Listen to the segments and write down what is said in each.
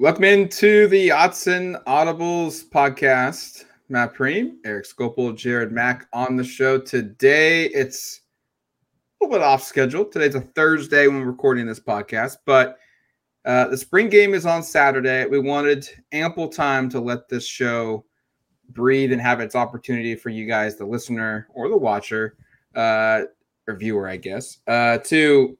Welcome into the Autzen Audibles podcast. Matt Prehm, Eric Skopil, Jared Mack on the show today. It's a little bit off schedule. Today's a Thursday when we're recording this podcast, but uh, the spring game is on Saturday. We wanted ample time to let this show breathe and have its opportunity for you guys, the listener or the watcher, uh, or viewer, I guess, uh, to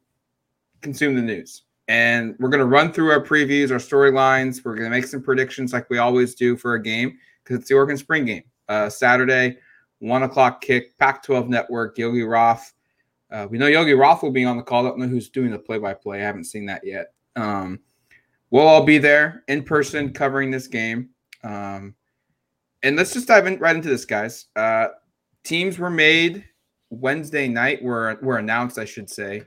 consume the news. And we're going to run through our previews, our storylines. We're going to make some predictions like we always do for a game because it's the Oregon spring game. Uh, Saturday, one o'clock kick, Pac 12 network, Yogi Roth. Uh, we know Yogi Roth will be on the call. I don't know who's doing the play by play. I haven't seen that yet. Um, we'll all be there in person covering this game. Um, and let's just dive in right into this, guys. Uh, teams were made Wednesday night, were, were announced, I should say.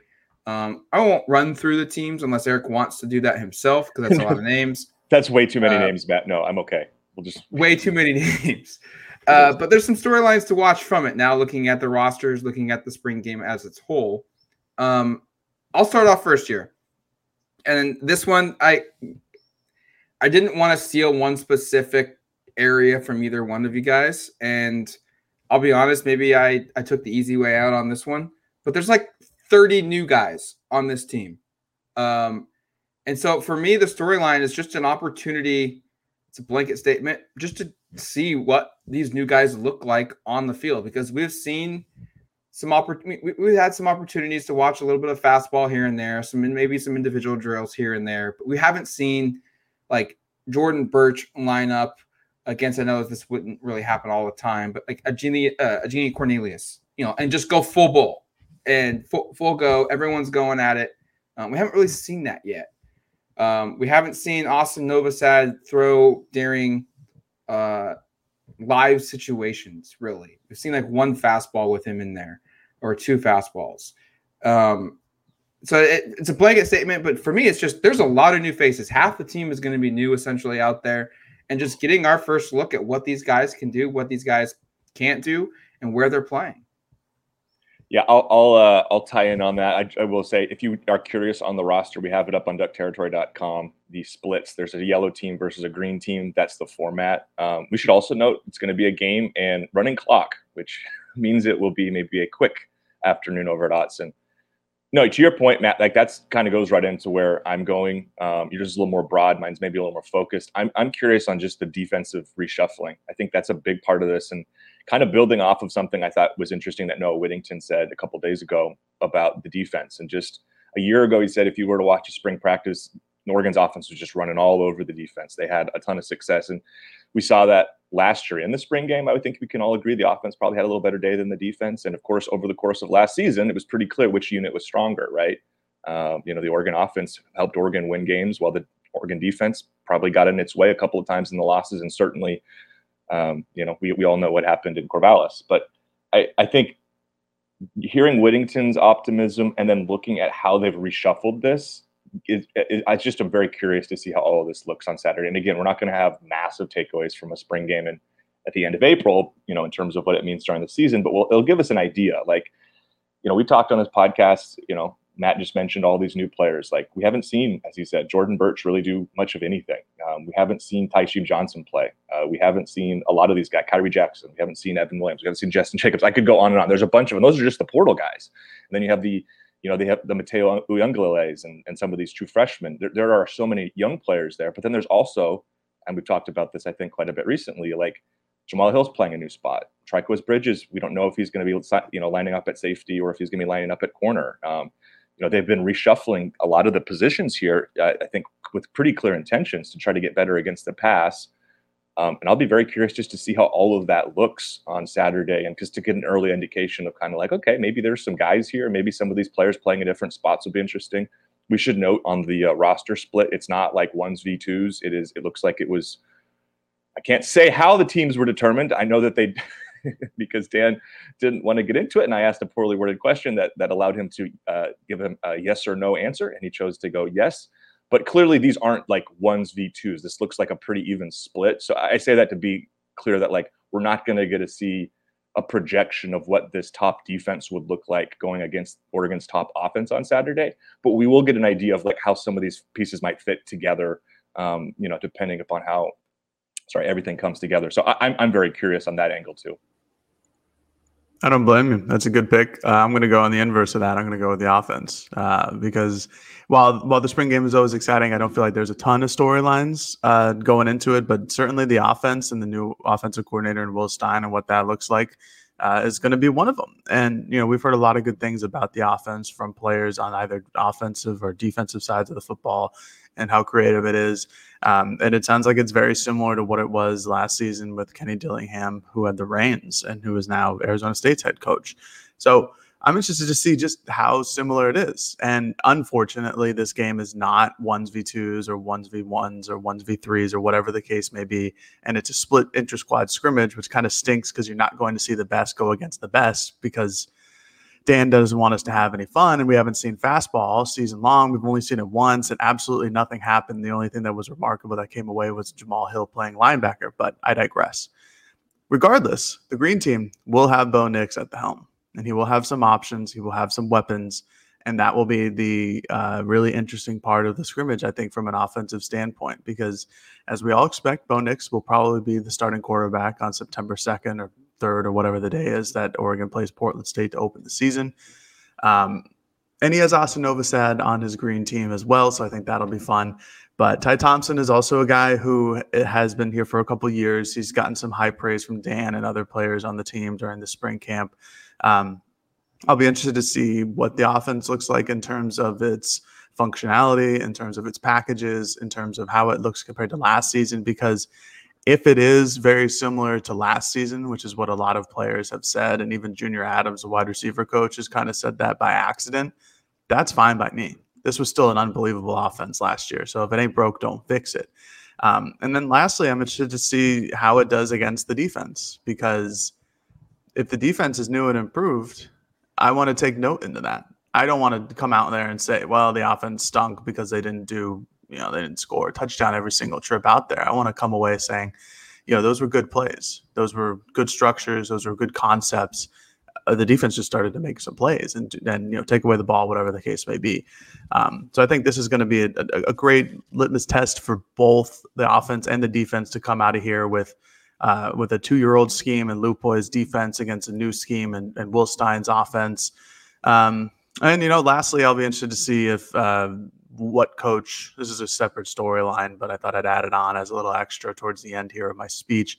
Um, I won't run through the teams unless Eric wants to do that himself because that's a lot of names. That's way too many uh, names, Matt. No, I'm okay. We'll just way too many names. Uh, but there's some storylines to watch from it now. Looking at the rosters, looking at the spring game as its whole. Um, I'll start off first here, and this one I I didn't want to steal one specific area from either one of you guys, and I'll be honest, maybe I I took the easy way out on this one, but there's like 30 new guys on this team. Um, and so for me, the storyline is just an opportunity. It's a blanket statement just to see what these new guys look like on the field because we've seen some opportunity. We've had some opportunities to watch a little bit of fastball here and there, some maybe some individual drills here and there, but we haven't seen like Jordan Burch line up against. I know this wouldn't really happen all the time, but like Ajani, uh, Ajani Cornelius, you know, and just go full bull and full, full go. Everyone's going at it. Um, we haven't really seen that yet. Um, we haven't seen Austin Novosad throw during uh, live situations, really. We've seen like one fastball with him in there or two fastballs. Um, so it, it's a blanket statement, but for me, it's just there's a lot of new faces. Half the team is going to be new essentially out there, and just getting our first look at what these guys can do, what these guys can't do, and where they're playing. Yeah, I'll I'll, uh, I'll tie in on that. I, I, will say if you are curious on the roster, we have it up on duckterritory.com. The splits. There's a yellow team versus a green team. That's the format. Um, we should also note it's going to be a game and running clock, which means it will be maybe a quick afternoon over at Autzen. No, to your point, Matt, like that's kind of goes right into where I'm going. Um, you're just a little more broad. Mine's maybe a little more focused. I'm I'm curious on just the defensive reshuffling. I think that's a big part of this, and kind of building off of something I thought was interesting that Noah Whittington said a couple days ago about the defense. And just a year ago, he said if you were to watch a spring practice, Oregon's offense was just running all over the defense. They had a ton of success. And we saw that last year in the spring game. I would think we can all agree the offense probably had a little better day than the defense. And of course, over the course of last season, it was pretty clear which unit was stronger, right? Um, you know, the Oregon offense helped Oregon win games while the Oregon defense probably got in its way a couple of times in the losses and certainly um, you know, we, we all know what happened in Corvallis, but I, I think hearing Whittington's optimism and then looking at how they've reshuffled this is, is, I just am very curious to see how all of this looks on Saturday. And again, we're not going to have massive takeaways from a spring game and at the end of April, you know, in terms of what it means during the season, but we'll, it'll give us an idea. Like, you know, we talked on this podcast, you know, Matt just mentioned all these new players. Like we haven't seen, as you said, Jordan Burch really do much of anything. Um, we haven't seen Tysheem Johnson play. Uh, we haven't seen a lot of these guys. Khyree Jackson. We haven't seen Evan Williams. We haven't seen Justin Jacobs. I could go on and on. There's a bunch of them. Those are just the portal guys. And then you have the, you know, they have the Mateo Uiagalelei's and, and some of these true freshmen. There, there are so many young players there. But then there's also, and we've talked about this, I think, quite a bit recently, like Jamal Hill's playing a new spot. Trikweze Bridges, we don't know if he's going to be you know lining up at safety or if he's going to be lining up at corner. Um, you know they've been reshuffling a lot of the positions here. Uh, I think with pretty clear intentions to try to get better against the pass. Um, and I'll be very curious just to see how all of that looks on Saturday and just to get an early indication of kind of like, okay, maybe there's some guys here. Maybe some of these players playing in different spots will be interesting. We should note on the uh, roster split, it's not like ones v twos. It is. It looks like it was. I can't say how the teams were determined. I know that they, because Dan didn't want to get into it, and I asked a poorly worded question that that allowed him to uh, give him a yes or no answer, and he chose to go yes. But clearly, these aren't like ones v twos. This looks like a pretty even split. So I say that to be clear that like we're not going to get to see a projection of what this top defense would look like going against Oregon's top offense on Saturday. But we will get an idea of like how some of these pieces might fit together. Um, you know, depending upon how sorry everything comes together. So I, I'm I'm very curious on that angle too. I don't blame you. That's a good pick. Uh, I'm going to go on the inverse of that. I'm going to go with the offense uh, because while while the spring game is always exciting, I don't feel like there's a ton of storylines uh, going into it. But certainly the offense and the new offensive coordinator and Will Stein and what that looks like uh, is going to be one of them. And you know we've heard a lot of good things about the offense from players on either offensive or defensive sides of the football and how creative it is. Um, and it sounds like it's very similar to what it was last season with Kenny Dillingham, who had the reins and who is now Arizona State's head coach. So I'm interested to see just how similar it is. And unfortunately, this game is not ones v twos or ones v ones or ones v threes or whatever the case may be. And it's a split inter squad scrimmage, which kind of stinks because you're not going to see the best go against the best because Dan doesn't want us to have any fun, and we haven't seen fastball all season long. We've only seen it once, and absolutely nothing happened. The only thing that was remarkable that came away was Jamal Hill playing linebacker, but I digress. Regardless, the green team will have Bo Nix at the helm, and he will have some options. He will have some weapons, and that will be the uh, really interesting part of the scrimmage, I think, from an offensive standpoint, because as we all expect, Bo Nix will probably be the starting quarterback on September 2nd or third or whatever the day is that Oregon plays Portland State to open the season. Um, and he has Austin Novosad on his green team as well, so I think that'll be fun. But Ty Thompson is also a guy who has been here for a couple years. He's gotten some high praise from Dan and other players on the team during the spring camp. Um, I'll be interested to see what the offense looks like in terms of its functionality, in terms of its packages, in terms of how it looks compared to last season, because if it is very similar to last season, which is what a lot of players have said, and even Junior Adams, the wide receiver coach, has kind of said that by accident, that's fine by me. This was still an unbelievable offense last year. So if it ain't broke, don't fix it. Um, and then lastly, I'm interested to see how it does against the defense because if the defense is new and improved, I want to take note into that. I don't want to come out there and say, well, the offense stunk because they didn't do you know, they didn't score a touchdown every single trip out there. I want to come away saying, you know, those were good plays. Those were good structures. Those were good concepts. Uh, the defense just started to make some plays and then you know take away the ball, whatever the case may be. Um, so I think this is going to be a, a, a, great litmus test for both the offense and the defense to come out of here with. Uh, with a two-year-old scheme and Lupoi's defense against a new scheme and, and Will Stein's offense, um, and you know, lastly, I'll be interested to see if uh, what coach this is a separate storyline but i thought i'd add it on as a little extra towards the end here of my speech.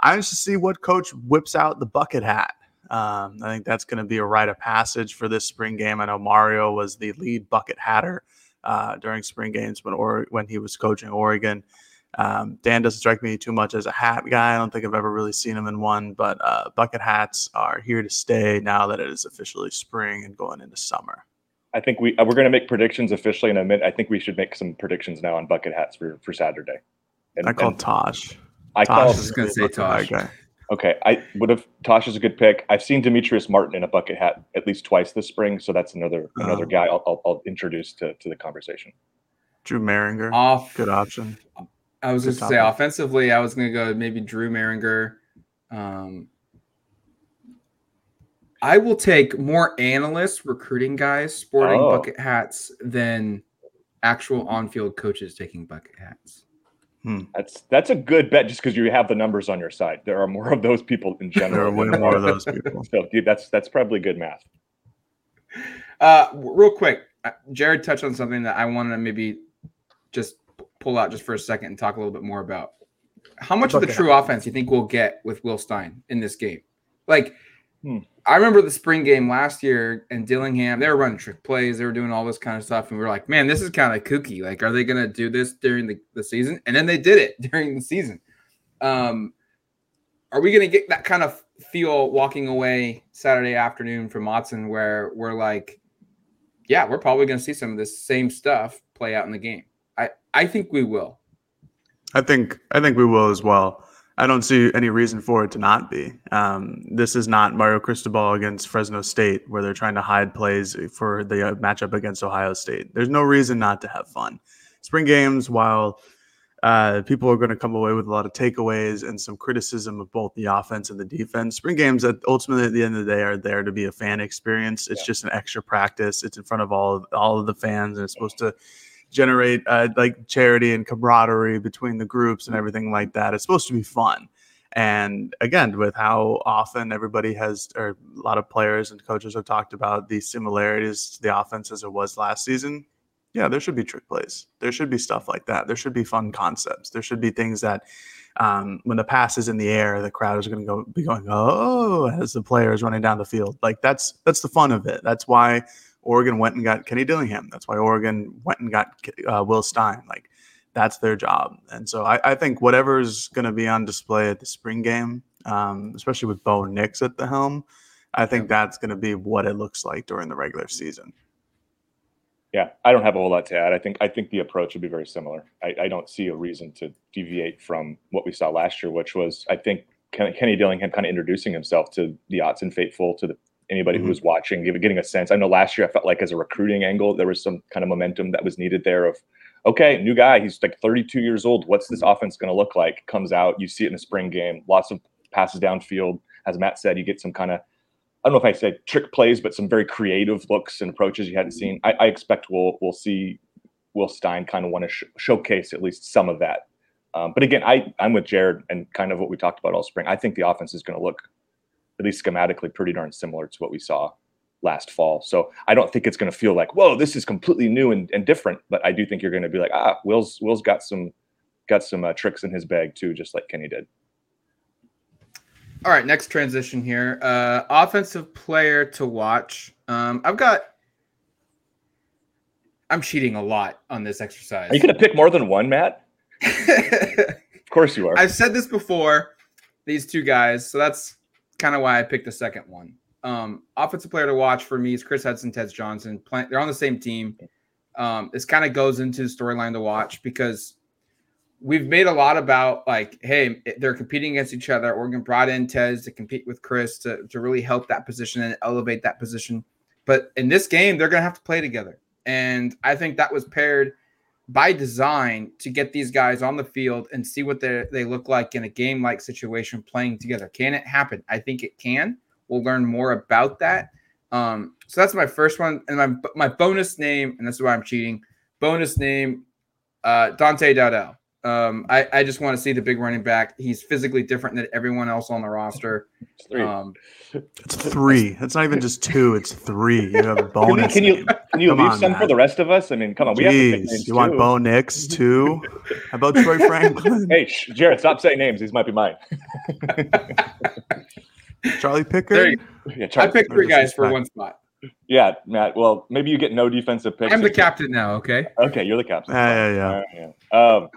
I want to see what coach whips out the bucket hat. Um, i think that's going to be a rite of passage for this spring game. I know mario was the lead bucket hatter uh, during spring games when or when he was coaching oregon. Um, dan doesn't strike me too much as a hat guy. I don't think i've ever really seen him in one but uh, bucket hats are here to stay now that it is officially spring and going into summer I think we uh, we're going to make predictions officially in a minute. I think we should make some predictions now on bucket hats for for Saturday. And, I call Tosh. I Tosh call. is going to say Tosh. Okay, I would have. Tosh is a good pick. I've seen Demetrice Martin in a bucket hat at least twice this spring, so that's another another oh. guy I'll, I'll, I'll, introduce to to the conversation. Drew Mehringer, off good option. I was going to say offensively, I was going to go maybe Drew Mehringer. Um, I will take more analysts, recruiting guys sporting oh. bucket hats than actual on-field coaches taking bucket hats. Hmm. That's that's a good bet just because you have the numbers on your side. There are more of those people in general. there are way more of those people. So dude, that's that's probably good math. Uh, real quick, uh, Jared touched on something that I wanted to maybe just pull out just for a second and talk a little bit more about. How much of the true offense you think we'll get with Will Stein in this game? Like, hmm. I remember the spring game last year and Dillingham, they were running trick plays, they were doing all this kind of stuff. And we were like, man, this is kind of kooky. Like, are they going to do this during the, the season? And then they did it during the season. Um, are we going to get that kind of feel walking away Saturday afternoon from Autzen where we're like, yeah, we're probably going to see some of this same stuff play out in the game? I, I think we will. I think I think we will as well. I don't see any reason for it to not be. Um, this is not Mario Cristobal against Fresno State, where they're trying to hide plays for the uh, matchup against Ohio State. There's no reason not to have fun. Spring games, while uh, people are going to come away with a lot of takeaways and some criticism of both the offense and the defense. Spring games, at ultimately at the end of the day, are there to be a fan experience. It's yeah. just an extra practice. It's in front of all of, all of the fans, and it's supposed to generate uh, like charity and camaraderie between the groups and everything like that. It's supposed to be fun. And again, with how often everybody has, or a lot of players and coaches have talked about the similarities to the offense as it was last season, yeah, there should be trick plays. There should be stuff like that. There should be fun concepts. There should be things that um, when the pass is in the air, the crowd is going to go be going, oh, as the player is running down the field. Like that's that's the fun of it. That's why Oregon went and got Kenny Dillingham. That's why Oregon went and got uh, Will Stein. Like that's their job. And so I, I think whatever's going to be on display at the spring game, um, especially with Bo Nix at the helm, I think that's going to be what it looks like during the regular season. Yeah, I don't have a whole lot to add. I think I think the approach would be very similar. I, I don't see a reason to deviate from what we saw last year, which was I think Kenny Dillingham kind of introducing himself to the Autzen faithful, to the anybody mm-hmm. who was watching, getting a sense. I know last year I felt like as a recruiting angle, there was some kind of momentum that was needed there of, okay, new guy, he's like 32 years old. What's this offense going to look like? Comes out, you see it in the spring game, lots of passes downfield. As Matt said, you get some kind of, I don't know if I said trick plays, but some very creative looks and approaches you hadn't seen. I, I expect we'll we'll see Will Stein kind of want to sh- showcase at least some of that. Um, but again, I I'm with Jared and kind of what we talked about all spring. I think the offense is going to look at least schematically, pretty darn similar to what we saw last fall. So I don't think it's going to feel like, whoa, this is completely new and, and different. But I do think you're going to be like, ah, Will's Will's got some got some uh, tricks in his bag too, just like Kenny did. All right, next transition here. Uh, offensive player to watch. Um, I've got. I'm cheating a lot on this exercise. Are you going to pick more than one, Matt? of course you are. I've said this before. These two guys. So that's kind of why I picked the second one. Um, offensive player to watch for me is Kris Hutson, Tez Johnson. They're on the same team. Um, this kind of goes into the storyline to watch because we've made a lot about like, hey, they're competing against each other. Oregon brought in Tez to compete with Chris to, to really help that position and elevate that position. But in this game, they're going to have to play together. And I think that was paired – by design to get these guys on the field and see what they they look like in a game like situation playing together. Can it happen? I think it can. We'll learn more about that. Um, so that's my first one, and my my bonus name, and this is why I'm cheating. Bonus name, uh, Dante Dowdell. Um, I, I just want to see the big running back. He's physically different than everyone else on the roster. It's three. Um, it's three. It's not even just two. It's three. You have a bonus. Can, we, can you can you leave some for the rest of us? I mean, come on. We Jeez, have to you too. want Bo Nix too? How about Troy Franklin? hey, Jared, stop saying names. These might be mine. Charlie Pickard. Yeah, Charlie. I picked three guys for one spot. Yeah, Matt. Well, maybe you get no defensive picks. I'm the captain now. Okay. Okay, you're the captain. Yeah, yeah, yeah. yeah. Um,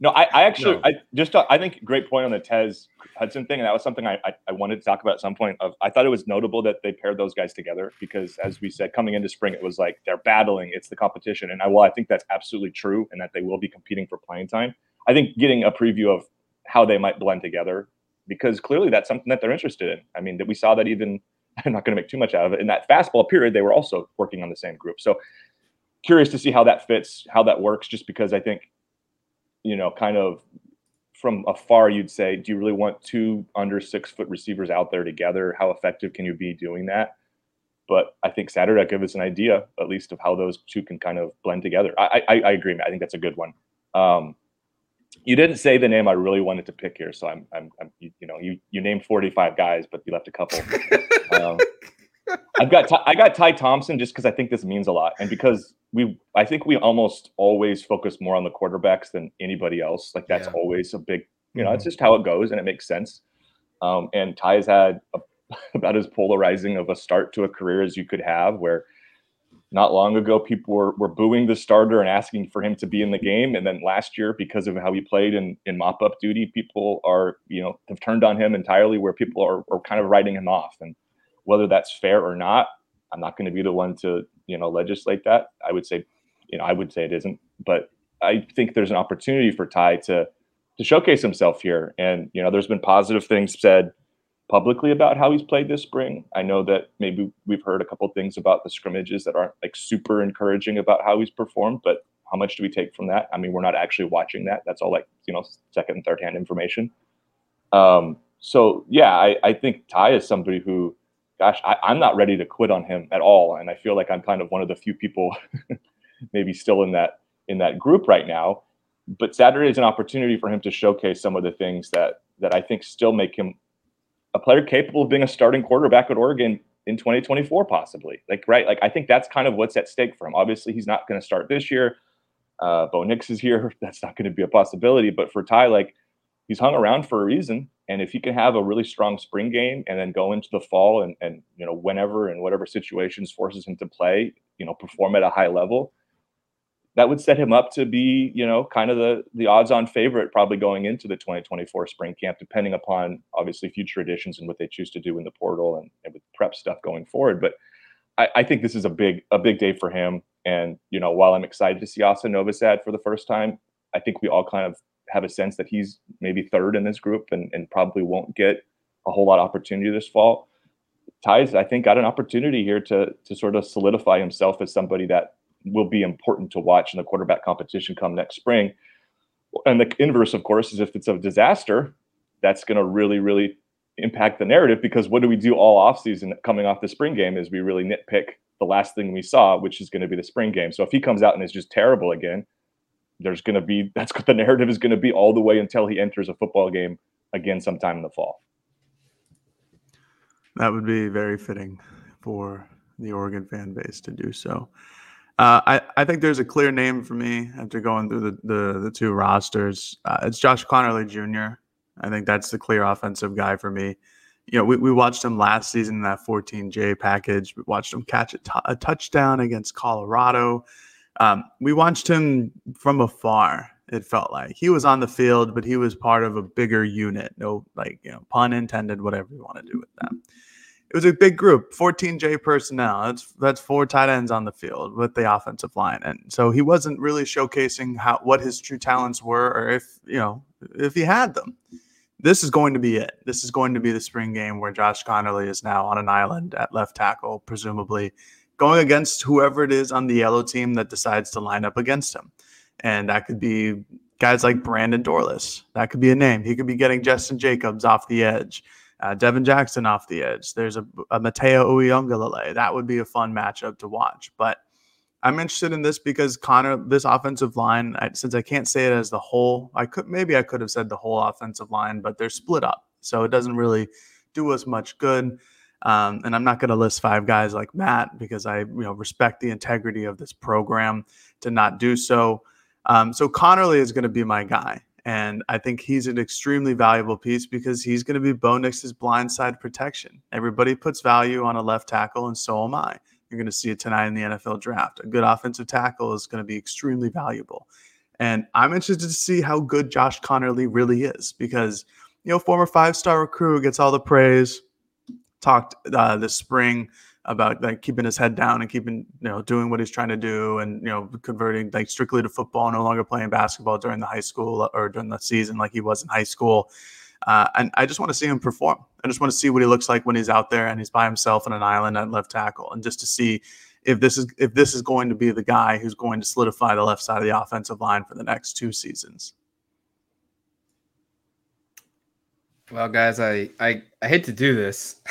no, I, I actually, no. I just, uh, I think great point on the Tez Hutson thing, and that was something I, I, I, wanted to talk about at some point. Of I thought it was notable that they paired those guys together because, as we said, coming into spring, it was like they're battling, it's the competition, and I well, I think that's absolutely true, and that they will be competing for playing time. I think getting a preview of how they might blend together because clearly that's something that they're interested in. I mean, that we saw that even. I'm not going to make too much out of it. In that fastball period, they were also working on the same group. So curious to see how that fits, how that works, just because I think you know, kind of from afar, you'd say, do you really want two under six foot receivers out there together? How effective can you be doing that? But I think Saturday give us an idea, at least, of how those two can kind of blend together. I, I, I agree. I think that's a good one. Um, you didn't say the name I really wanted to pick here, so I'm, I'm, I'm you, you, know, you you named 45 guys, but you left a couple. um, I've got I got Ty Thompson just because I think this means a lot, and because we I think we almost always focus more on the quarterbacks than anybody else. Like that's yeah. always a big, you know, mm-hmm. it's just how it goes, and it makes sense. Um, and Ty has had a, about as polarizing of a start to a career as you could have, where not long ago people were, were booing the starter and asking for him to be in the game. And then last year, because of how he played in, in mop up duty, people are, you know, have turned on him entirely where people are, are kind of writing him off. And whether that's fair or not, I'm not going to be the one to, you know, legislate that. I would say, you know, I would say it isn't, but I think there's an opportunity for Ty to, to showcase himself here. And, you know, there's been positive things said publicly about how he's played this spring. I know that maybe we've heard a couple things about the scrimmages that aren't like super encouraging about how he's performed, but how much do we take from that? I mean, we're not actually watching that. That's all like, you know, second and third hand information. Um, so yeah, I, I think Ty is somebody who, gosh, I, I'm not ready to quit on him at all. And I feel like I'm kind of one of the few people maybe still in that in that group right now. But Saturday is an opportunity for him to showcase some of the things that that I think still make him a player capable of being a starting quarterback at Oregon in 2024, possibly. Like, right? Like, I think that's kind of what's at stake for him. Obviously, he's not going to start this year. Uh, Bo Nix is here. That's not going to be a possibility. But for Ty, like, he's hung around for a reason. And if he can have a really strong spring game and then go into the fall and, and you know, whenever and whatever situations forces him to play, you know, perform at a high level, that would set him up to be, you know, kind of the the odds-on favorite probably going into the 2024 spring camp, depending upon obviously future additions and what they choose to do in the portal and, and with prep stuff going forward. But I, I, think this is a big a big day for him. And you know, while I'm excited to see Asa Novosad for the first time, I think we all kind of have a sense that he's maybe third in this group and, and probably won't get a whole lot of opportunity this fall. Ty's, I think, got an opportunity here to to sort of solidify himself as somebody that will be important to watch in the quarterback competition come next spring. And the inverse, of course, is if it's a disaster, that's going to really, really impact the narrative because what do we do all offseason coming off the spring game is we really nitpick the last thing we saw, which is going to be the spring game. So if he comes out and is just terrible again, there's going to be that's what the narrative is going to be all the way until he enters a football game again sometime in the fall. That would be very fitting for the Oregon fan base to do so. Uh, I, I think there's a clear name for me after going through the, the, the two rosters. Uh, it's Josh Conerly Jr. I think that's the clear offensive guy for me. You know, we, we watched him last season in that 14J package. We watched him catch a, t- a touchdown against Colorado. Um, we watched him from afar. It felt like he was on the field, but he was part of a bigger unit. No, like you know, pun intended. Whatever you want to do with that it was a big group 14j personnel that's that's four tight ends on the field with the offensive line and so he wasn't really showcasing how what his true talents were or if you know if he had them this is going to be it this is going to be the spring game where josh conerly is now on an island at left tackle presumably going against whoever it is on the yellow team that decides to line up against him and that could be guys like brandon dorlus that could be a name he could be getting Justin jacobs off the edge uh, Devin Jackson off the edge. There's a, a Mateo Uiagalelei. That would be a fun matchup to watch. But I'm interested in this because Connor, this offensive line, I, since I can't say it as the whole, I could maybe I could have said the whole offensive line, but they're split up, so it doesn't really do us much good. Um, and I'm not going to list five guys like Matt because I, you know, respect the integrity of this program to not do so. Um, so Conerly is going to be my guy. And I think he's an extremely valuable piece because he's going to be Bo Nix's blindside protection. Everybody puts value on a left tackle, and so am I. You're going to see it tonight in the NFL draft. A good offensive tackle is going to be extremely valuable. And I'm interested to see how good Josh Conerly really is because, you know, former five star recruit gets all the praise. Talked uh, this spring about like keeping his head down and keeping you know doing what he's trying to do and you know converting like strictly to football no longer playing basketball during the high school or during the season like he was in high school. Uh, and i just want to see him perform. I just want to see what he looks like when he's out there and he's by himself on an island at left tackle and just to see if this is if this is going to be the guy who's going to solidify the left side of the offensive line for the next two seasons well guys i i, I hate to do this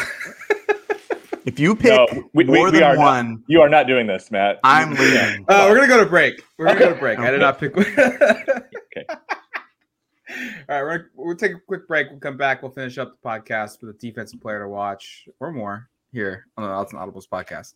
If you pick no, we, more we, we than one, not, you are not doing this, Matt. I'm leaving. Uh, we're gonna go to break. We're gonna go to break. okay. I did not pick. okay. All right, we're gonna, we'll take a quick break. We'll come back. We'll finish up the podcast with a defensive player to watch or more here on the Autzen Audibles podcast.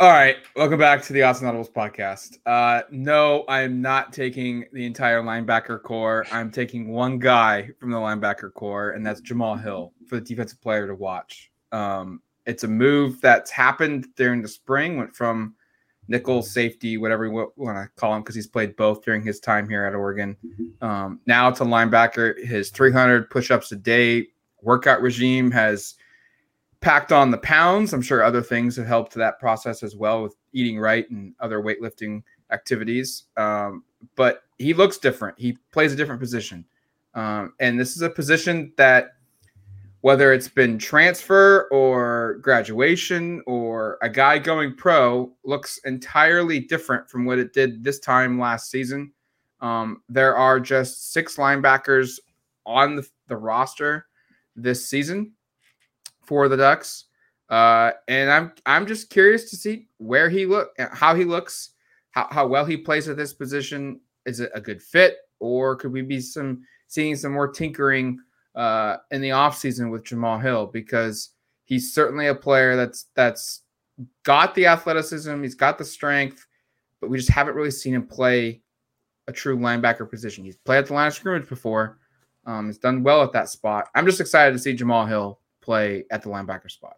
All right, welcome back to the Autzen Audibles podcast. Uh, no, I am not taking the entire linebacker core. I'm taking one guy from the linebacker core, and that's Jamal Hill for the defensive player to watch. Um, it's a move that's happened during the spring, went from nickel safety, whatever you want to call him, because he's played both during his time here at Oregon. Um, now it's a linebacker. His 300 push-ups a day workout regime has packed on the pounds. I'm sure other things have helped that process as well with eating right and other weightlifting activities. Um, but he looks different. He plays a different position. Um, and this is a position that, whether it's been transfer or graduation or a guy going pro, looks entirely different from what it did this time last season. Um, there are just six linebackers on the, the roster this season for the Ducks. Uh, and I'm I'm just curious to see where he look, how he looks, how, how well he plays at this position. Is it a good fit, or could we be some seeing some more tinkering uh, in the offseason with Jamal Hill? Because he's certainly a player that's that's got the athleticism, he's got the strength, but we just haven't really seen him play a true linebacker position. He's played at the line of scrimmage before. Um, he's done well at that spot. I'm just excited to see Jamal Hill play at the linebacker spot.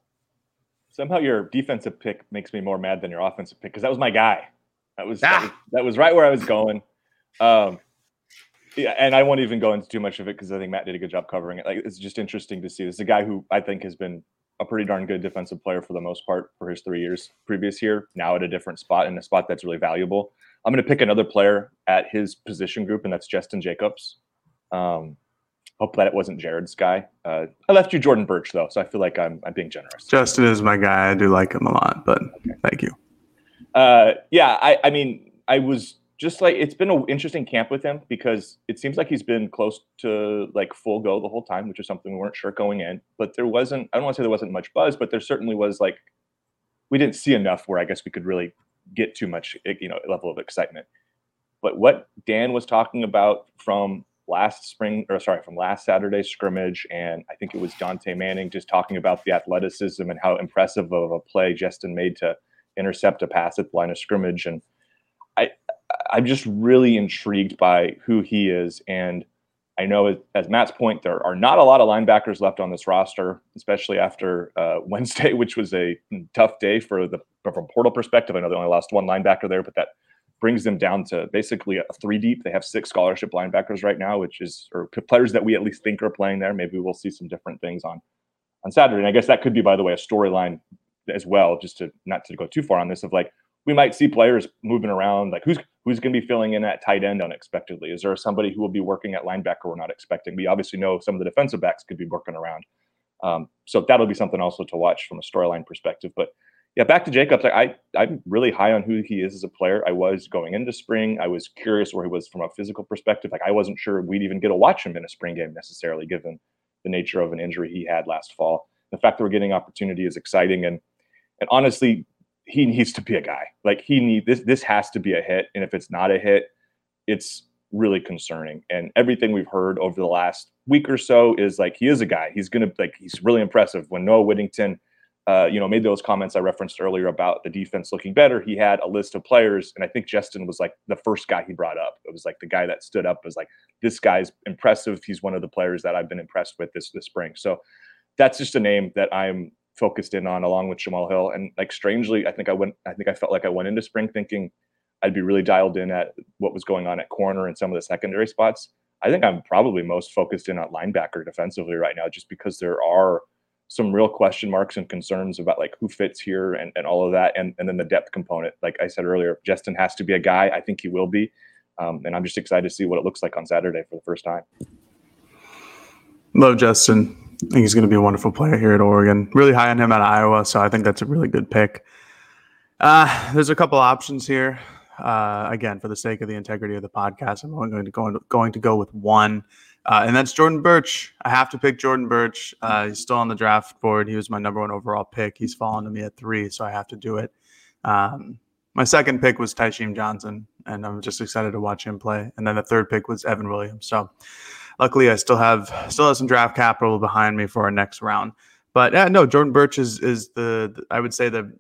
Somehow your defensive pick makes me more mad than your offensive pick because that was my guy. That was, Ah. that was that was right where I was going. Um, yeah, and I won't even go into too much of it because I think Matt did a good job covering it. Like it's just interesting to see. This is a guy who I think has been a pretty darn good defensive player for the most part for his three years previous year. Now at a different spot in a spot that's really valuable. I'm going to pick another player at his position group, and that's Justin Jacobs. Um, hope that it wasn't Jared's guy. Uh, I left you Jordan Burch though, so I feel like I'm I'm being generous. Justin is my guy. I do like him a lot, but thank you. Uh, yeah, I, I mean, I was just like, it's been an interesting camp with him because it seems like he's been close to like full go the whole time, which is something we weren't sure going in. But there wasn't, I don't want to say there wasn't much buzz, but there certainly was like, we didn't see enough where I guess we could really get too much, eh, you know, level of excitement. But what Dan was talking about from last spring, or sorry, from last Saturday's scrimmage, and I think it was Dante Manning just talking about the athleticism and how impressive of a play Justin made to intercept a pass at the line of scrimmage. And I, I'm just really intrigued by who he is. And I know, as, Matt's point, there are not a lot of linebackers left on this roster, especially after uh, Wednesday, which was a tough day for the from portal perspective. I know they only lost one linebacker there, but that brings them down to basically a three deep. They have six scholarship linebackers right now, which is or players that we at least think are playing there. Maybe we'll see some different things on on Saturday. And I guess that could be, by the way, a storyline as well. Just to not to go too far on this, of like we might see players moving around. Like who's who's going to be filling in at tight end unexpectedly? Is there somebody who will be working at linebacker we're not expecting? We obviously know some of the defensive backs could be working around. Um, so that'll be something also to watch from a storyline perspective. But yeah, back to Jacobs. I, I am really high on who he is as a player. I was going into spring. I was curious where he was from a physical perspective. Like I wasn't sure we'd even get to watch him in a spring game necessarily, given the nature of an injury he had last fall. The fact that we're getting opportunity is exciting, and and honestly, he needs to be a guy. Like he need this. This has to be a hit, and if it's not a hit, it's really concerning. And everything we've heard over the last week or so is like he is a guy. He's gonna like he's really impressive. When Noah Whittington uh, you know, made those comments I referenced earlier about the defense looking better. He had a list of players, and I think Justin was like the first guy he brought up. It was like the guy that stood up was like, "This guy's impressive. He's one of the players that I've been impressed with this this spring." So, that's just a name that I'm focused in on along with Jamal Hill. And like strangely, I think I went I think I felt like I went into spring thinking I'd be really dialed in at what was going on at corner and some of the secondary spots. I think I'm probably most focused in on linebacker defensively right now, just because there are some real question marks and concerns about like who fits here and, and all of that. And, and then the depth component, like I said earlier, Justin has to be a guy. I think he will be. Um, and I'm just excited to see what it looks like on Saturday for the first time. Love Justin. I think he's going to be a wonderful player here at Oregon. Really high on him at Iowa, so I think that's a really good pick. Uh, there's a couple options here. Uh, again, for the sake of the integrity of the podcast, I'm only going to go going to go with one, uh, and that's Jordan Burch. I have to pick Jordan Burch. Uh, he's still on the draft board. He was my number one overall pick. He's fallen to me at three, so I have to do it. Um, my second pick was Tysheem Johnson, and I'm just excited to watch him play. And then the third pick was Evan Williams. So luckily, I still have still have some draft capital behind me for our next round. But yeah, no, Jordan Burch is is the, the I would say the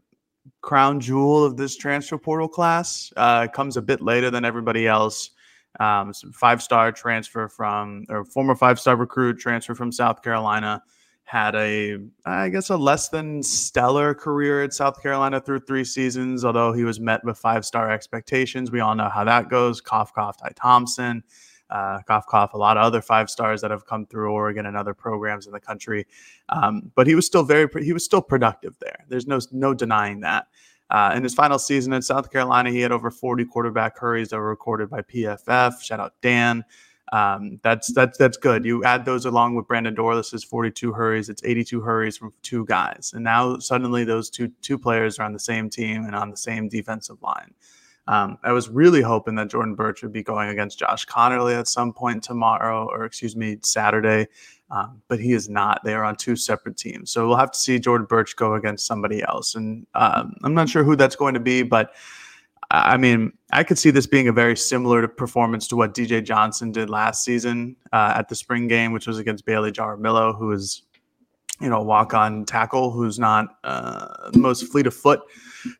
crown jewel of this transfer portal class. Uh, comes a bit later than everybody else. Um, five star transfer from or former five star recruit transfer from South Carolina had a I guess a less than stellar career at South Carolina through three seasons, although he was met with five star expectations. We all know how that goes. Cough, cough, Ty Thompson, uh, cough, cough, a lot of other five stars that have come through Oregon and other programs in the country. Um, but he was still very he was still productive there. There's no no denying that. Uh, in his final season in South Carolina, he had over 40 quarterback hurries that were recorded by PFF. Shout out Dan. Um, that's that's that's good. You add those along with Brandon Dorlus's 42 hurries. It's 82 hurries from two guys, and now suddenly those two two players are on the same team and on the same defensive line. Um, I was really hoping that Jordan Burch would be going against Josh Conerly at some point tomorrow, or excuse me, Saturday, um, but he is not. They are on two separate teams, so we'll have to see Jordan Burch go against somebody else, and um, I'm not sure who that's going to be, but I mean, I could see this being a very similar performance to what DJ Johnson did last season uh, at the spring game, which was against Bailey Jaramillo, who is, you know, walk on tackle, who's not uh, most fleet of foot.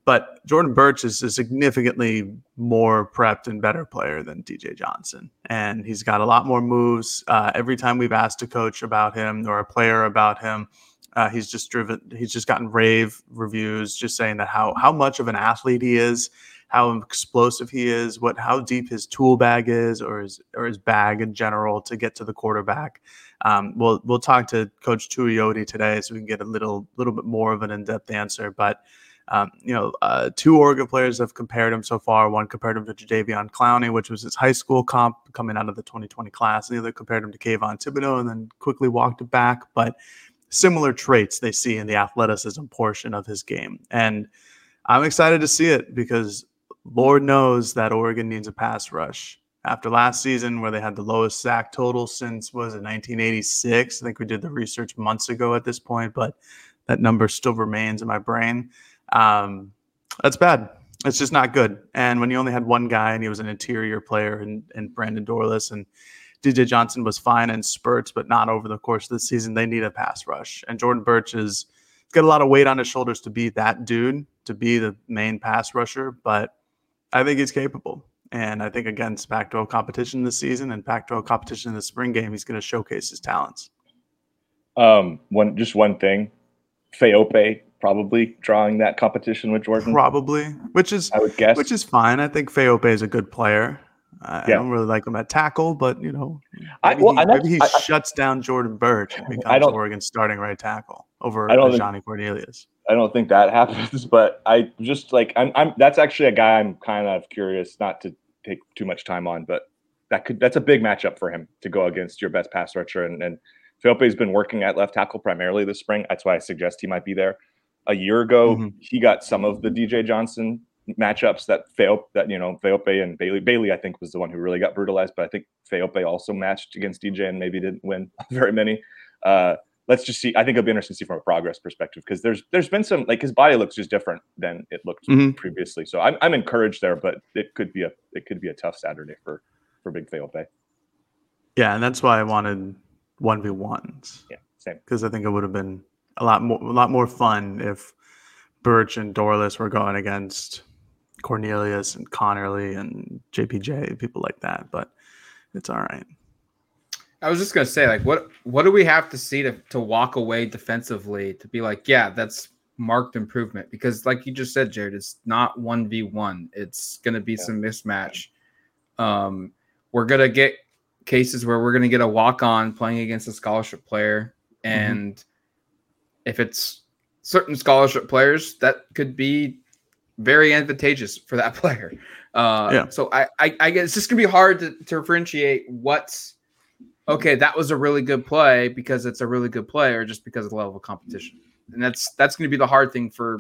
But Jordan Burch is a significantly more prepped and better player than DJ Johnson. And he's got a lot more moves. Uh, every time we've asked a coach about him or a player about him, uh, he's just driven. He's just gotten rave reviews, just saying that how how much of an athlete he is, how explosive he is, what how deep his tool bag is, or his or his bag in general to get to the quarterback. Um, we'll we'll talk to Coach Tuioti today, so we can get a little little bit more of an in depth answer. But um, you know, uh, two Oregon players have compared him so far. One compared him to Jadeveon Clowney, which was his high school comp coming out of the 2020 class. And the other compared him to Kayvon Thibodeaux and then quickly walked it back. But similar traits they see in the athleticism portion of his game. And I'm excited to see it because Lord knows that Oregon needs a pass rush. After last season, where they had the lowest sack total since was it 1986? I think we did the research months ago at this point, but that number still remains in my brain. Um, that's bad. It's just not good. And when you only had one guy and he was an interior player and, and Brandon Dorlus and DJ Johnson was fine in spurts, but not over the course of the season, they need a pass rush. And Jordan Burch is got a lot of weight on his shoulders to be that dude, to be the main pass rusher. But I think he's capable. And I think against Pac 12 competition this season and Pac 12 competition in the spring game, he's going to showcase his talents. Um, one just one thing, Faaope probably drawing that competition with Jordan. Probably, which is I would guess, which is fine. I think Faaope is a good player. I yeah. don't really like him at tackle, but you know, maybe I, well, he, maybe he I, shuts down Jordan Burch and becomes Oregon's starting right tackle over Ajani Cornelius. I don't think that happens, but I just like I'm, I'm that's actually a guy I'm kind of curious not to take too much time on, but that could that's a big matchup for him to go against your best pass rusher and and Faaope's been working at left tackle primarily this spring. That's why I suggest he might be there. A year ago, mm-hmm. he got some of the DJ Johnson matchups that Faaope that you know Faaope and Bailey Bailey I think was the one who really got brutalized, but I think Faaope also matched against DJ and maybe didn't win very many. Uh, let's just see. I think it'll be interesting to see from a progress perspective because there's there's been some like his body looks just different than it looked mm-hmm. previously. So I'm I'm encouraged there, but it could be a it could be a tough Saturday for for Big Faaope. Yeah, and that's why I wanted one v ones. Yeah, same. Because I think it would have been a lot more a lot more fun if Burch and Dorlus were going against Cornelius and Conerly and JPJ, people like that. But it's all right. I was just gonna say, like, what what do we have to see to to walk away defensively to be like, yeah, that's marked improvement? Because, like you just said, Jared, it's not one v one. It's gonna be yeah. some mismatch. Um, we're gonna get cases where we're gonna get a walk on playing against a scholarship player, mm-hmm. and mm-hmm. if it's certain scholarship players, that could be very advantageous for that player. Uh, yeah. So I, I, I guess it's just gonna be hard to, to differentiate what's okay. That was a really good play because it's a really good player, just because of the level of competition, and that's that's gonna be the hard thing for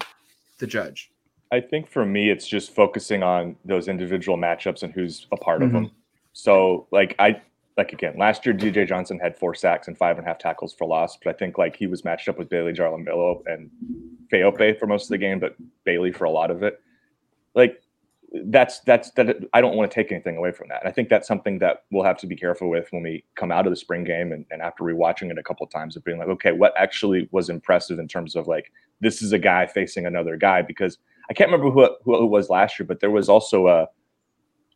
the judge. I think for me, it's just focusing on those individual matchups and who's a part mm-hmm. of them. So, like I like again last year, DJ Johnson had four sacks and five and a half tackles for loss, but I think like he was matched up with Bailey Jaramillo and Faaope for most of the game, but Bailey for a lot of it. Like that's that's that I don't want to take anything away from that. I think that's something that we'll have to be careful with when we come out of the spring game and, and after rewatching it a couple of times of being like, okay, what actually was impressive in terms of like this is a guy facing another guy because I can't remember who who was last year, but there was also a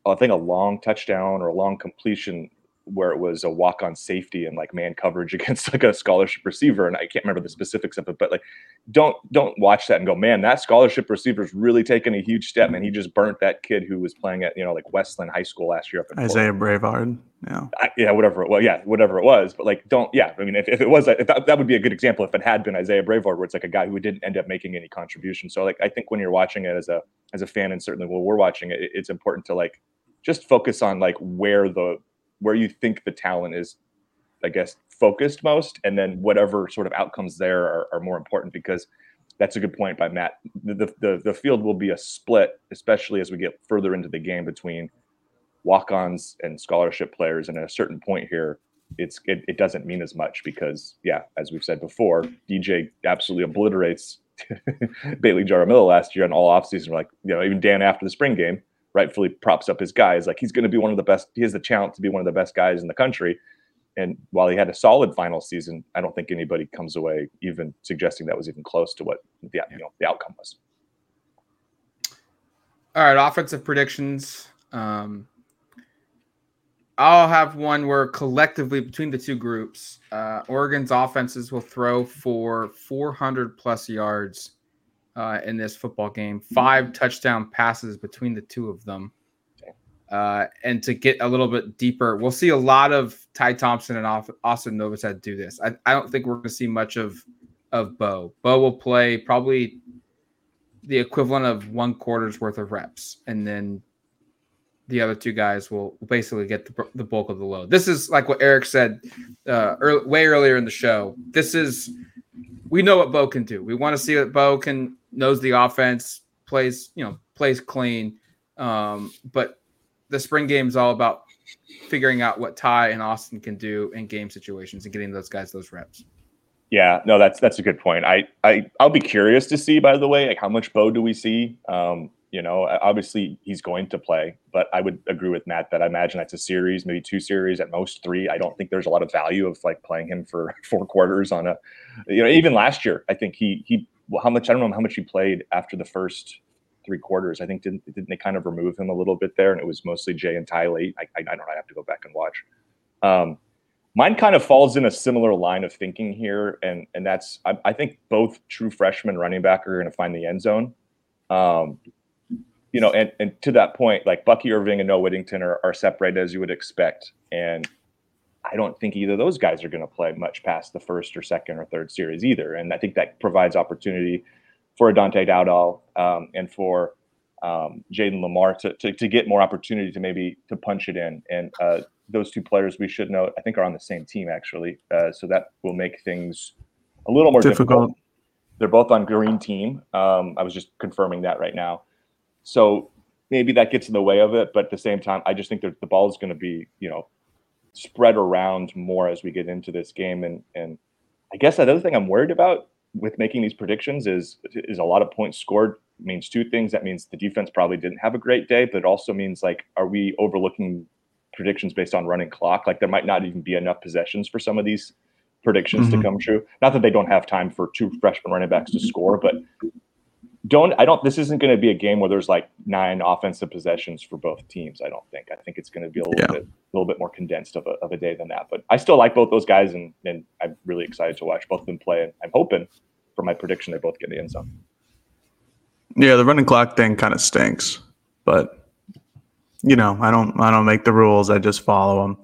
I think a long touchdown or a long completion where it was a walk on safety and like man coverage against like a scholarship receiver and I can't remember the specifics of it but like don't don't watch that and go man that scholarship receiver is really taking a huge step and he just burnt that kid who was playing at you know like Westland High School last year up in Isaiah Brevard yeah. I, yeah whatever it was yeah whatever it was but like don't yeah I mean if, if it was if that, that would be a good example if it had been Isaiah Brevard where it's like a guy who didn't end up making any contribution so like I think when you're watching it as a as a fan and certainly when we're watching it it's important to like just focus on like where the where you think the talent is, I guess, focused most, and then whatever sort of outcomes there are, are more important because that's a good point by Matt. The, the the field will be a split, especially as we get further into the game between walk-ons and scholarship players. And at a certain point here, it's it, it doesn't mean as much because yeah, as we've said before, DJ absolutely obliterates Bailey Jaramillo last year and all offseason. Like you know, even Dan after the spring game rightfully props up his guys. Like he's going to be one of the best. He has the talent to be one of the best guys in the country. And while he had a solid final season, I don't think anybody comes away even suggesting that was even close to what the you know the outcome was. All right, offensive predictions. Um, I'll have one where collectively between the two groups, uh, Oregon's offenses will throw for 400 plus yards uh, in this football game. Five touchdown passes between the two of them. Uh, and to get a little bit deeper, we'll see a lot of Ty Thompson and Austin Novosad do this. I, I don't think we're going to see much of of Bo. Bo will play probably the equivalent of one quarter's worth of reps, and then the other two guys will basically get the, the bulk of the load. This is like what Eric said uh, early, way earlier in the show. This is we know what Bo can do. We want to see what Bo can knows the offense, plays, you know, plays clean. Um, but the spring game is all about figuring out what Ty and Austin can do in game situations and getting those guys those reps. Yeah, no, that's that's a good point. I I I'll be curious to see, by the way, like how much Bo do we see? Um, you know, obviously he's going to play, but I would agree with Matt that I imagine that's a series, maybe two series at most three. I don't think there's a lot of value of like playing him for four quarters on a, you know, even last year I think he he how much I don't know how much he played after the first three quarters. I think didn't didn't they kind of remove him a little bit there, and it was mostly Jay and Ty late. I, I, I don't know. I have to go back and watch. Um, mine kind of falls in a similar line of thinking here, and and that's I, I think both true freshmen running back are going to find the end zone. Um, you know, and and to that point, like Bucky Irving and Noah Whittington are, are separated as you would expect, and I don't think either of those guys are going to play much past the first or second or third series either. And I think that provides opportunity for Dante Dowdell um, and for um, Jayden Limar to, to, to, get more opportunity to maybe to punch it in. And uh, those two players we should note, I think, are on the same team actually. Uh, so that will make things a little more difficult. difficult. They're both on green team. Um, I was just confirming that right now. So maybe that gets in the way of it, but at the same time, I just think that the ball is going to be, you know, spread around more as we get into this game. And and I guess another thing I'm worried about with making these predictions is is a lot of points scored means two things. That means the defense probably didn't have a great day, but it also means like, are we overlooking predictions based on running clock? Like there might not even be enough possessions for some of these predictions mm-hmm. to come true. Not that they don't have time for two freshman running backs to score, but don't I don't this isn't going to be a game where there's like nine offensive possessions for both teams. I don't think. I think it's going to be a little Yeah. bit a little bit more condensed of a, of a day than that. But I still like both those guys, and and I'm really excited to watch both of them play. And I'm hoping for my prediction they both get the end zone. Yeah, the running clock thing kind of stinks, but you know, I don't I don't make the rules. I just follow them.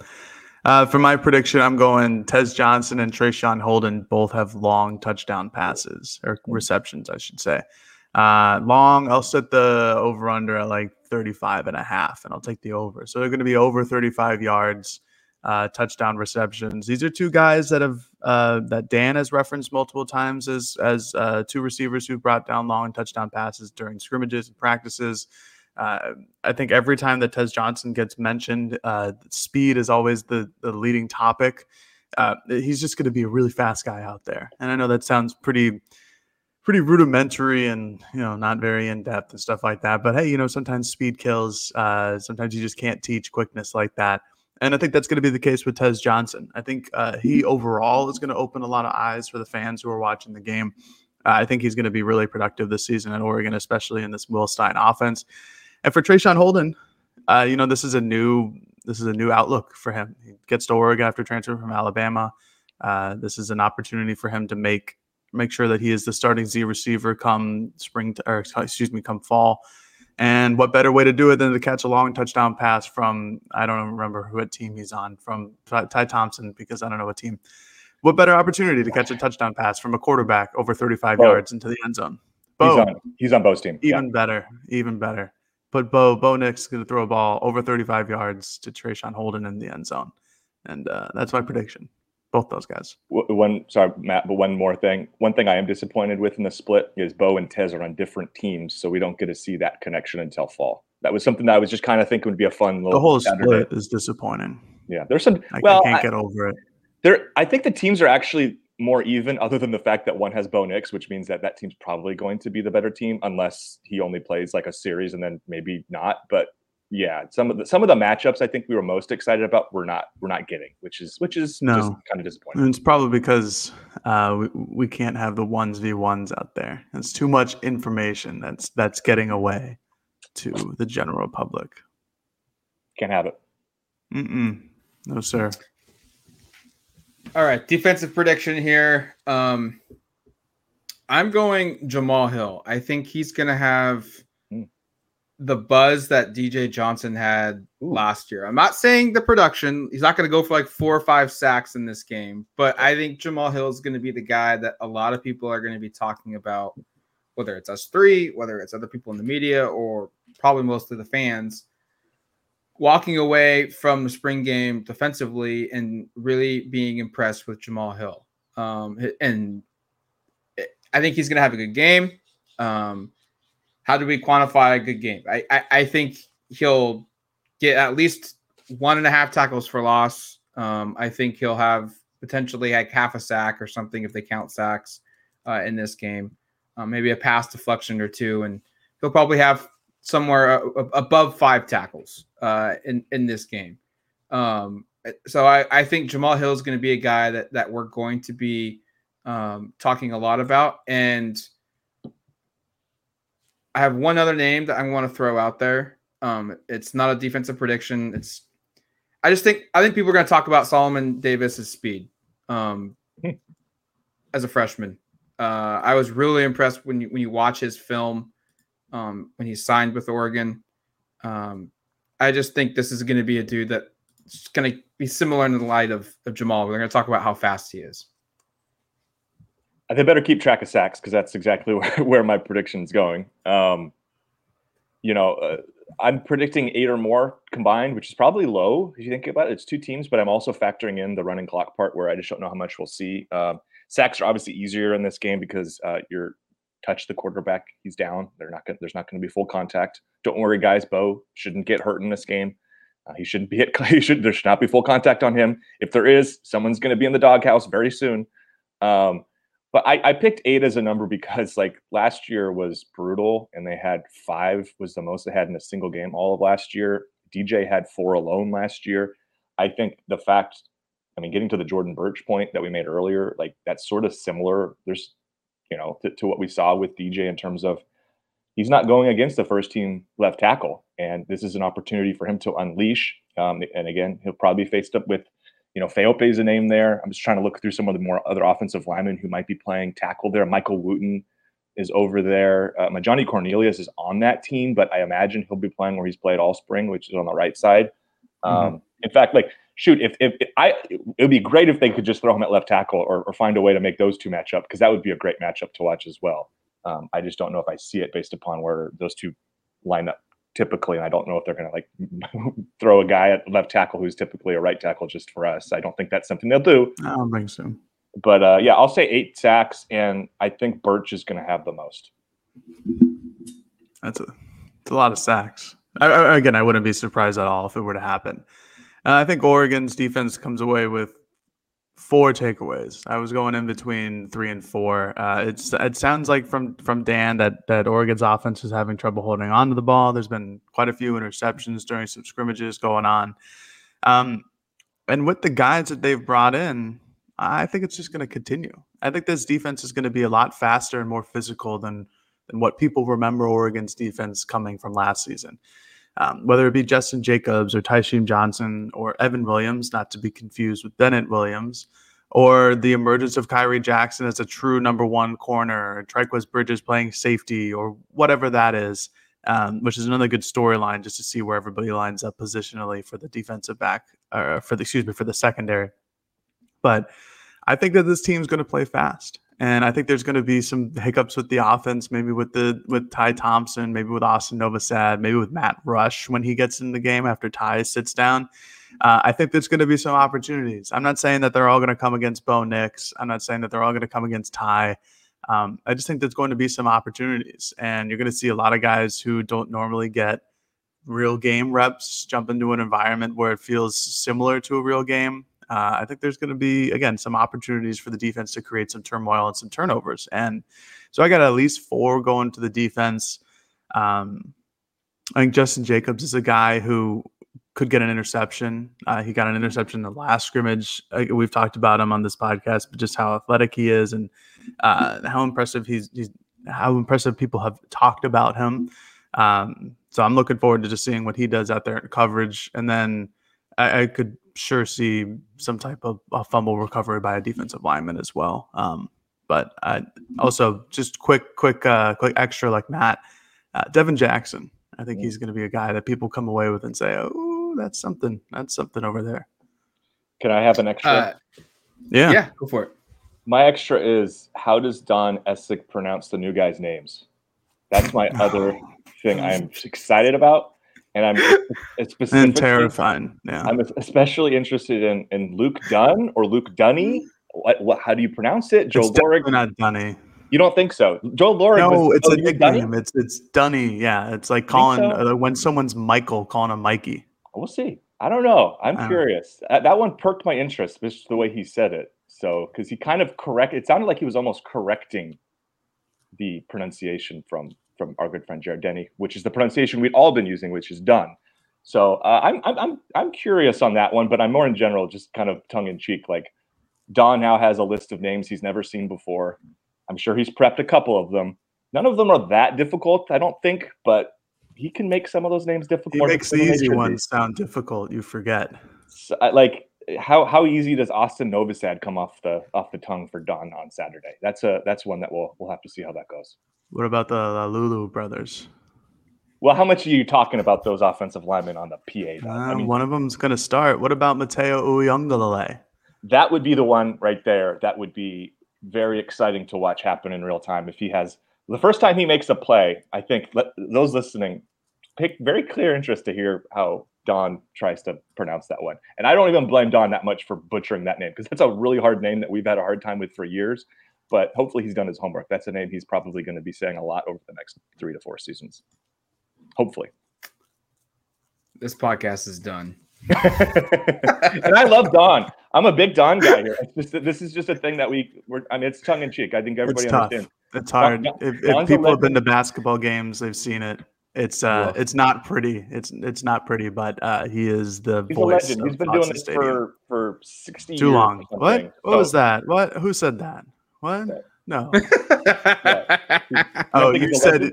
Uh, for my prediction, I'm going Tez Johnson and Traeshon Holden both have long touchdown passes or receptions, I should say. Uh, long, I'll set the over under at like 35 and a half, and I'll take the over. So they're going to be over 35 yards, uh, touchdown receptions. These are two guys that have uh, that Dan has referenced multiple times as as uh, two receivers who brought down long touchdown passes during scrimmages and practices. Uh, I think every time that Tez Johnson gets mentioned, uh, speed is always the the leading topic. Uh, he's just going to be a really fast guy out there, and I know that sounds pretty pretty rudimentary and you know not very in depth and stuff like that. But hey, you know sometimes speed kills. Uh, sometimes you just can't teach quickness like that. And I think that's going to be the case with Tez Johnson. I think uh, he overall is going to open a lot of eyes for the fans who are watching the game. Uh, I think he's going to be really productive this season at Oregon, especially in this Will Stein offense. And for Traeshon Holden, uh, you know this is a new this is a new outlook for him. He gets to Oregon after transferring from Alabama. Uh, this is an opportunity for him to make make sure that he is the starting Z receiver come spring to, or excuse me come fall. And what better way to do it than to catch a long touchdown pass from I don't remember what team he's on from Ty Thompson because I don't know what team. What better opportunity to catch a touchdown pass from a quarterback over 35 Bo. yards into the end zone? He's Bo, on he's on Bo's team. Yeah. even better, even better. But Bo Bo Nix's going to throw a ball over 35 yards to Traeshon Holden in the end zone, and uh, that's my prediction. Both those guys. One sorry, Matt, but one more thing. One thing I am disappointed with in the split is Bo and Tez are on different teams, so we don't get to see that connection until fall. That was something that I was just kind of thinking would be a fun little The whole Saturday. split is disappointing. Yeah, there's some. I, well, I can't I- get over it. there i think the teams are actually more even other than the fact that one has bo nix which means that that team's probably going to be the better team unless he only plays like a series and then maybe not but yeah some of the some of the matchups i think we were most excited about we're not we're not getting which is which is just No. kind of disappointing And it's probably because uh, we, we can't have the ones v ones out there. It's too much information that's that's getting away to the general public. can't have it Mm-mm. No, sir. All right, defensive prediction here. Um, I'm going Jamal Hill. I think he's going to have. The buzz that DJ Johnson had Ooh. last year. I'm not saying the production. He's not going to go for like four or five sacks in this game, but I think Jamal Hill is going to be the guy that a lot of people are going to be talking about, whether it's us three, whether it's other people in the media, or probably most of the fans walking away from the spring game defensively and really being impressed with Jamal Hill. Um, and I think he's going to have a good game. Um, how do we quantify a good game? I, I, I think he'll get at least one and a half tackles for loss. Um, I think he'll have potentially like half a sack or something if they count sacks uh, in this game. Uh, maybe a pass deflection or two, and he'll probably have somewhere uh, above five tackles uh, in in this game. Um, so I, I think Jamal Hill is going to be a guy that that we're going to be um, talking a lot about, and I have one other name that I want to throw out there. Um, it's not a defensive prediction. It's I just think I think people are going to talk about Solomon Davis's speed um, as a freshman. Uh, I was really impressed when you when you watch his film um, when he signed with Oregon. Um, I just think this is going to be a dude that's going to be similar in the light of, of Jamal. We're going to talk about how fast he is. They better keep track of sacks because that's exactly where, where my prediction's going. Um, you know uh, i'm predicting eight or more combined which is probably low if you think about it. It's two teams but i'm also factoring in the running clock part where i just don't know how much we'll see. Um, sacks are obviously easier in this game because uh, you're touch the quarterback he's down. They're not going there's not going to be full contact. Don't worry guys bo shouldn't get hurt in this game. Uh, he shouldn't be hit he should there should not be full contact on him. If there is someone's going to be in the doghouse very soon. Um, but I, I picked eight as a number because like last year was brutal and they had five was the most they had in a single game all of last year dj had four alone last year i think the fact i mean getting to the jordan burch point that we made earlier like that's sort of similar there's you know to, to what we saw with dj in terms of he's not going against the first team left tackle, and this is an opportunity for him to unleash. Um, and again, he'll probably be faced up with, you know, Faaope is a name there. I'm just trying to look through some of the more other offensive linemen who might be playing tackle there. Michael Wooten is over there. Uh, Ajani Cornelius is on that team, but I imagine he'll be playing where he's played all spring, which is on the right side. Um, mm-hmm. In fact, like shoot, if, if, if, I, it would be great if they could just throw him at left tackle or, or find a way to make those two match up because that would be a great matchup to watch as well. Um, I just don't know if I see it based upon where those two line up typically, and I don't know if they're going to like throw a guy at left tackle who's typically a right tackle just for us. I don't think that's something they'll do. I don't think so. But uh, yeah, I'll say eight sacks, and I think Burch is going to have the most. That's a, it's a lot of sacks. I, I, again, I wouldn't be surprised at all if it were to happen. Uh, I think Oregon's defense comes away with four takeaways. I was going in between three and four. Uh, it's it sounds like from from Dan that that Oregon's offense is having trouble holding on to the ball. There's been quite a few interceptions during some scrimmages going on, um, and with the guys that they've brought in, I think it's just going to continue. I think this defense is going to be a lot faster and more physical than than what people remember Oregon's defense coming from last season. Um, whether it be Justin Jacobs or Tysheem Johnson or Evan Williams, not to be confused with Bennett Williams, or the emergence of Khyree Jackson as a true number one corner, or Bridges playing safety, or whatever that is, um, which is another good storyline just to see where everybody lines up positionally for the defensive back, or for the excuse me for the secondary. But I think that this team's going to play fast. And I think there's going to be some hiccups with the offense, maybe with the with Ty Thompson, maybe with Austin Novosad, maybe with Matt Rush when he gets in the game after Ty sits down. Uh, I think there's going to be some opportunities. I'm not saying that they're all going to come against Bo Nix. I'm not saying that they're all going to come against Ty. Um, I just think there's going to be some opportunities, and you're going to see a lot of guys who don't normally get real game reps jump into an environment where it feels similar to a real game uh, I think there's going to be again some opportunities for the defense to create some turmoil and some turnovers. And so I got at least four going to the defense. Um, I think Justin Jacobs is a guy who could get an interception. Uh, he got an interception in the last scrimmage. Uh, we've talked about him on this podcast, but just how athletic he is and uh, how impressive he's, he's, how impressive people have talked about him. Um, so I'm looking forward to just seeing what he does out there in coverage. And then I, I could sure see some type of a fumble recovery by a defensive lineman as well. Um, but I also just quick, quick, uh, quick extra like Matt, uh, Devin Jackson. I think he's going to be a guy that people come away with and say, "Oh, that's something. That's something over there." Can I have an extra? Uh, yeah, yeah, go for it. My extra is how does Don Essig pronounce the new guys' names? That's my other thing I'm excited about and I'm specifically and terrifying. Yeah, I'm especially interested in in Luke Dunn or Luke Dunny. What, what how do you pronounce it? Joe Lorig? Not Dunny. You don't think so? Joel Lorig. No, was, it's oh, a nickname. It's it's Dunny. Yeah, it's like calling so? uh, when someone's Michael, calling him Mikey. We'll see. I don't know. I'm curious. Know. That one perked my interest, just the way he said it. So, because he kind of correct, it sounded like he was almost correcting the pronunciation from from our good friend Jared Denny, which is the pronunciation we've all been using, which is done. So uh, I'm, I'm I'm curious on that one, but I'm more in general, just kind of tongue in cheek. Like Don now has a list of names he's never seen before. I'm sure he's prepped a couple of them. None of them are that difficult, I don't think, but he can make some of those names difficult. He makes the easy ones sound difficult. You forget. So, like how how easy does Austin Novosad come off the off the tongue for Don on Saturday? That's a that's one that we'll we'll have to see how that goes. What about the, the Lulu brothers? Well, how much are you talking about those offensive linemen on the PA? Uh, I mean, one of them's going to start. What about Mateo Uiagalelei? That would be the one right there. That would be very exciting to watch happen in real time. If he has the first time he makes a play, I think let, those listening take very clear interest to hear how Don tries to pronounce that one. And I don't even blame Don that much for butchering that name because that's a really hard name that we've had a hard time with for years but hopefully he's done his homework. That's a name he's probably going to be saying a lot over the next three to four seasons. Hopefully. This podcast is done. and I love Don. I'm a big Don guy here. Just, this is just a thing that we. We're, I mean, it's tongue in cheek. I think everybody it's understands. It's hard. Don, if, if people have been to basketball games, they've seen it. It's uh, it's not pretty. It's it's not pretty, but uh, he is the He's voice. A legend. He's been doing this for for sixty too long. What? What so, was that? What? Who said that? What? No. oh, you said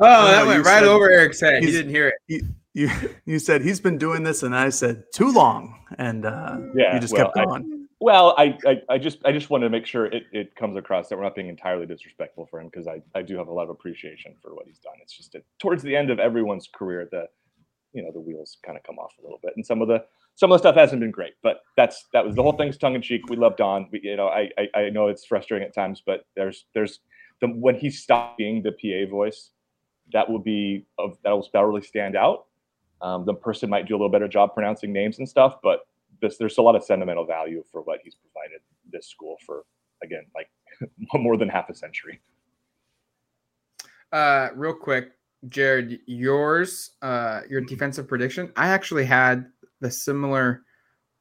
Oh, that you went right said over Eric's head. He didn't hear it. You you said he's been doing this, and I said too long, and uh, Yeah, you just well, kept I- going. Well, I, I, I just I just want to make sure it, it comes across that we're not being entirely disrespectful for him because I, I do have a lot of appreciation for what he's done. It's just that towards the end of everyone's career, the you know the wheels kind of come off a little bit, and some of the some of the stuff hasn't been great. But that's that was the whole thing's tongue in cheek. We love Don. We, you know, I, I I know it's frustrating at times, but there's there's the when he stopped being the PA voice, that will be of that will that'll really stand out. Um, the person might do a little better job pronouncing names and stuff, but this, there's a lot of sentimental value for what he's provided this school for again like more than half a century Uh, real quick, Jared, yours, uh, your defensive prediction. I actually had the similar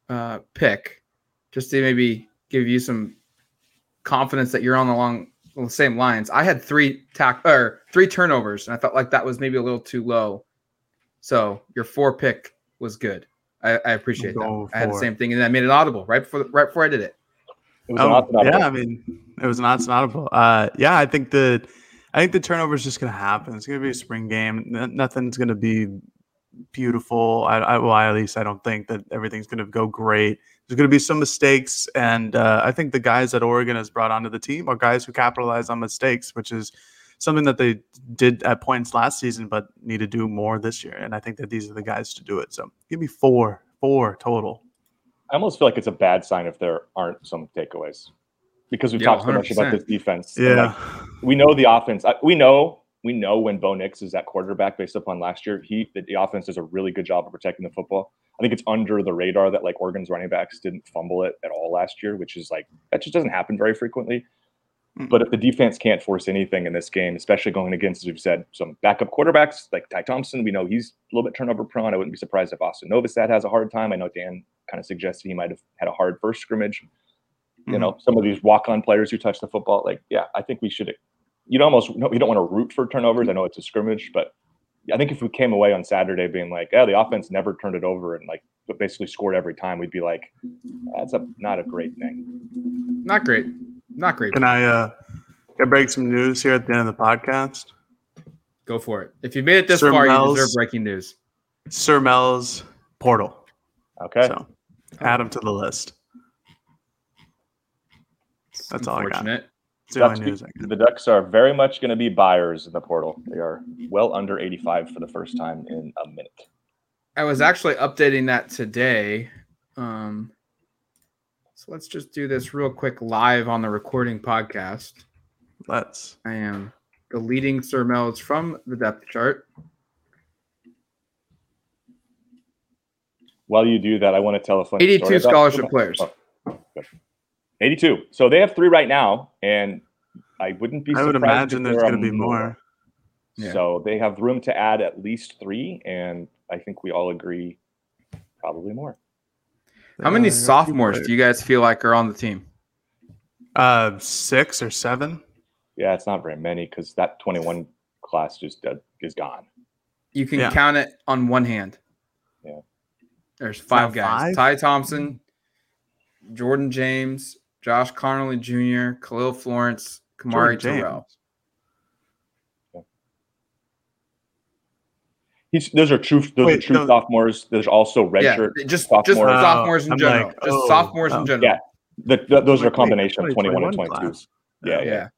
uh, pick, just to maybe give you some confidence that you're on along the same lines. I had three tack or three turnovers, and I felt like that was maybe a little too low. So your four pick was good. I, I appreciate Go that. I had the same thing, and I made it audible right before right before I did it. it was an Oh, yeah, I mean, it was not audible. Uh, yeah, I think the, I think the turnover is just going to happen. It's going to be a spring game. N- nothing's going to be beautiful. I, I, well, at least I don't think that everything's going to go great. There's going to be some mistakes, and uh, I think the guys that Oregon has brought onto the team are guys who capitalize on mistakes, which is something that they did at points last season, but need to do more this year. And I think that these are the guys to do it. So give me four, four total. i almost feel like it's a bad sign if there aren't some takeaways because we've Yeah, talked so much about 100%. this defense Yeah. like, we know the offense we know we know when bo nix is at quarterback based upon last year he the, the offense does a really good job of protecting the football i think it's under the radar that like oregon's running backs didn't fumble it at all last year which is like that just doesn't happen very frequently Mm. But if the defense can't force anything in this game, especially going against, as we've said, some backup quarterbacks like Ty Thompson, we know he's a little bit turnover prone. I wouldn't be surprised if Austin Novosad has a hard time. I know Dan kind of suggested he might have had a hard first scrimmage. You Mhm. know, some of these walk-on players who touch the football, like, yeah, I think we should. You'd almost no, you don't want to root for turnovers. I know it's a scrimmage, but I think if we came away on Saturday being like, yeah, the offense never turned it over and like basically scored every time, we'd be like, that's a not a great thing. Not great. Not great. Can I, uh, can I break some news here at the end of the podcast? Go for it. If you made it this Sir far, Mel's- you deserve breaking news. Sir Mells portal. Okay. So add him to the list. That's all I got. The Ducks, news I got. the Ducks are very much going to be buyers in the portal. They are well under 85 for the first time in a minute. I was actually updating that today. Um, so let's just do this real quick live on the recording podcast. Let's. I am deleting Sir Mells from the depth chart. While you do that, I want to tell a funny 82 story about- scholarship players. Oh, 82. So they have three right now, and I wouldn't be. I would surprised imagine there's going to be more. Yeah. So they have room to add at least three, and I think we all agree probably more. How many Uh, sophomores do you guys feel like are on the team? Uh, six or seven. Yeah, it's not very many because that 21 class just uh, is gone. You can Yeah. count it on one hand. Yeah. There's five guys. five? Ty Thompson, Jordan James, Josh Conerly Jr., Jahlil Florence, Kamari Jordan Terrell. He's, those are true. Those are true no. sophomores. There's also Yeah, redshirt. just sophomores. just Oh, sophomores in I'm general. like, just oh, sophomores in oh. general. Yeah. The, the- those are a Wait, combination of 21 and 22. class. Yeah, yeah.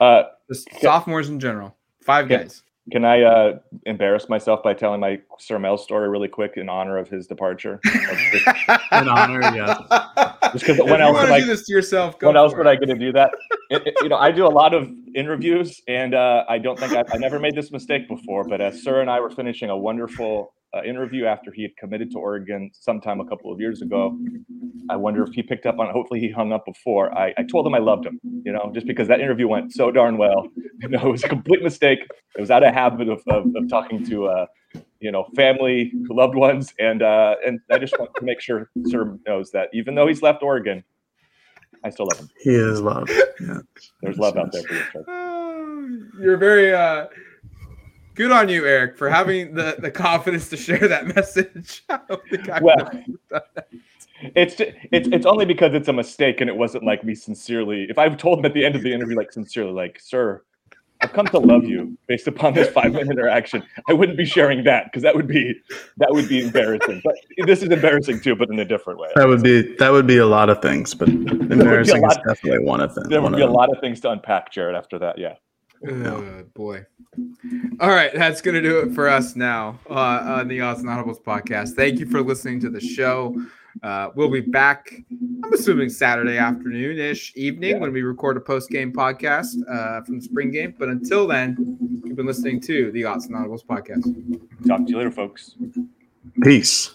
yeah. Uh, Just sophomores in general. Five Yeah. guys. Can I uh, embarrass myself by telling my Sir Mel story really quick in honor of his departure? In honor, yes. Just 'cause If when you else would I- do this to yourself, go when else for would. I get to do that? It- it- you know, I do a lot of interviews, and uh, I don't think I, I never made this mistake before. But as Sir and I were finishing a wonderful uh, interview after he had committed to Oregon sometime a couple of years ago, I wonder if he picked up on it. Hopefully, he hung up before. I, I told him I loved him, you know, just because that interview went so darn well. You know, it was a complete mistake. It was out of habit of, of, of talking to, uh, you know, family, loved ones, and uh, and I just want to make sure Sir knows that even though he's left Oregon, I still love him. He is loved. Yeah. There's love out there for you. Sir. You're very uh, good on you, Eric, for having the, the confidence to share that message. I don't think I Well, would've done that. It's it's it's only because it's a mistake and it wasn't like me sincerely. If I told him at the end of the interview, like sincerely, like, sir, I've come to love you based upon this five minute interaction. I wouldn't be sharing that because that would be that would be embarrassing. But this is embarrassing too, but in a different way. That would be that would be a lot of things, but embarrassing is definitely one of them. There would be a lot of things to unpack, Jared. After that, yeah. Oh, boy. All right, that's going to do it for us now uh, on the Autzen Audibles podcast. Thank you for listening to the show. Uh, we'll be back, I'm assuming Saturday afternoon ish, evening yeah. when we record a post game podcast uh, from the spring game. But until then, you've been listening to the Autzen Audibles podcast. Talk to you later, folks. Peace.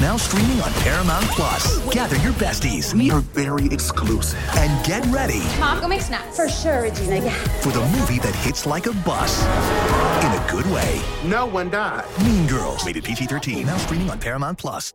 Now streaming on Paramount Plus. Gather your besties. We are very exclusive. And get ready. Mom, go make snacks. For sure, Regina. Yeah. For the movie that hits like a bus. In a good way. No one died. Mean Girls. Rated PG 13. Now streaming on Paramount Plus.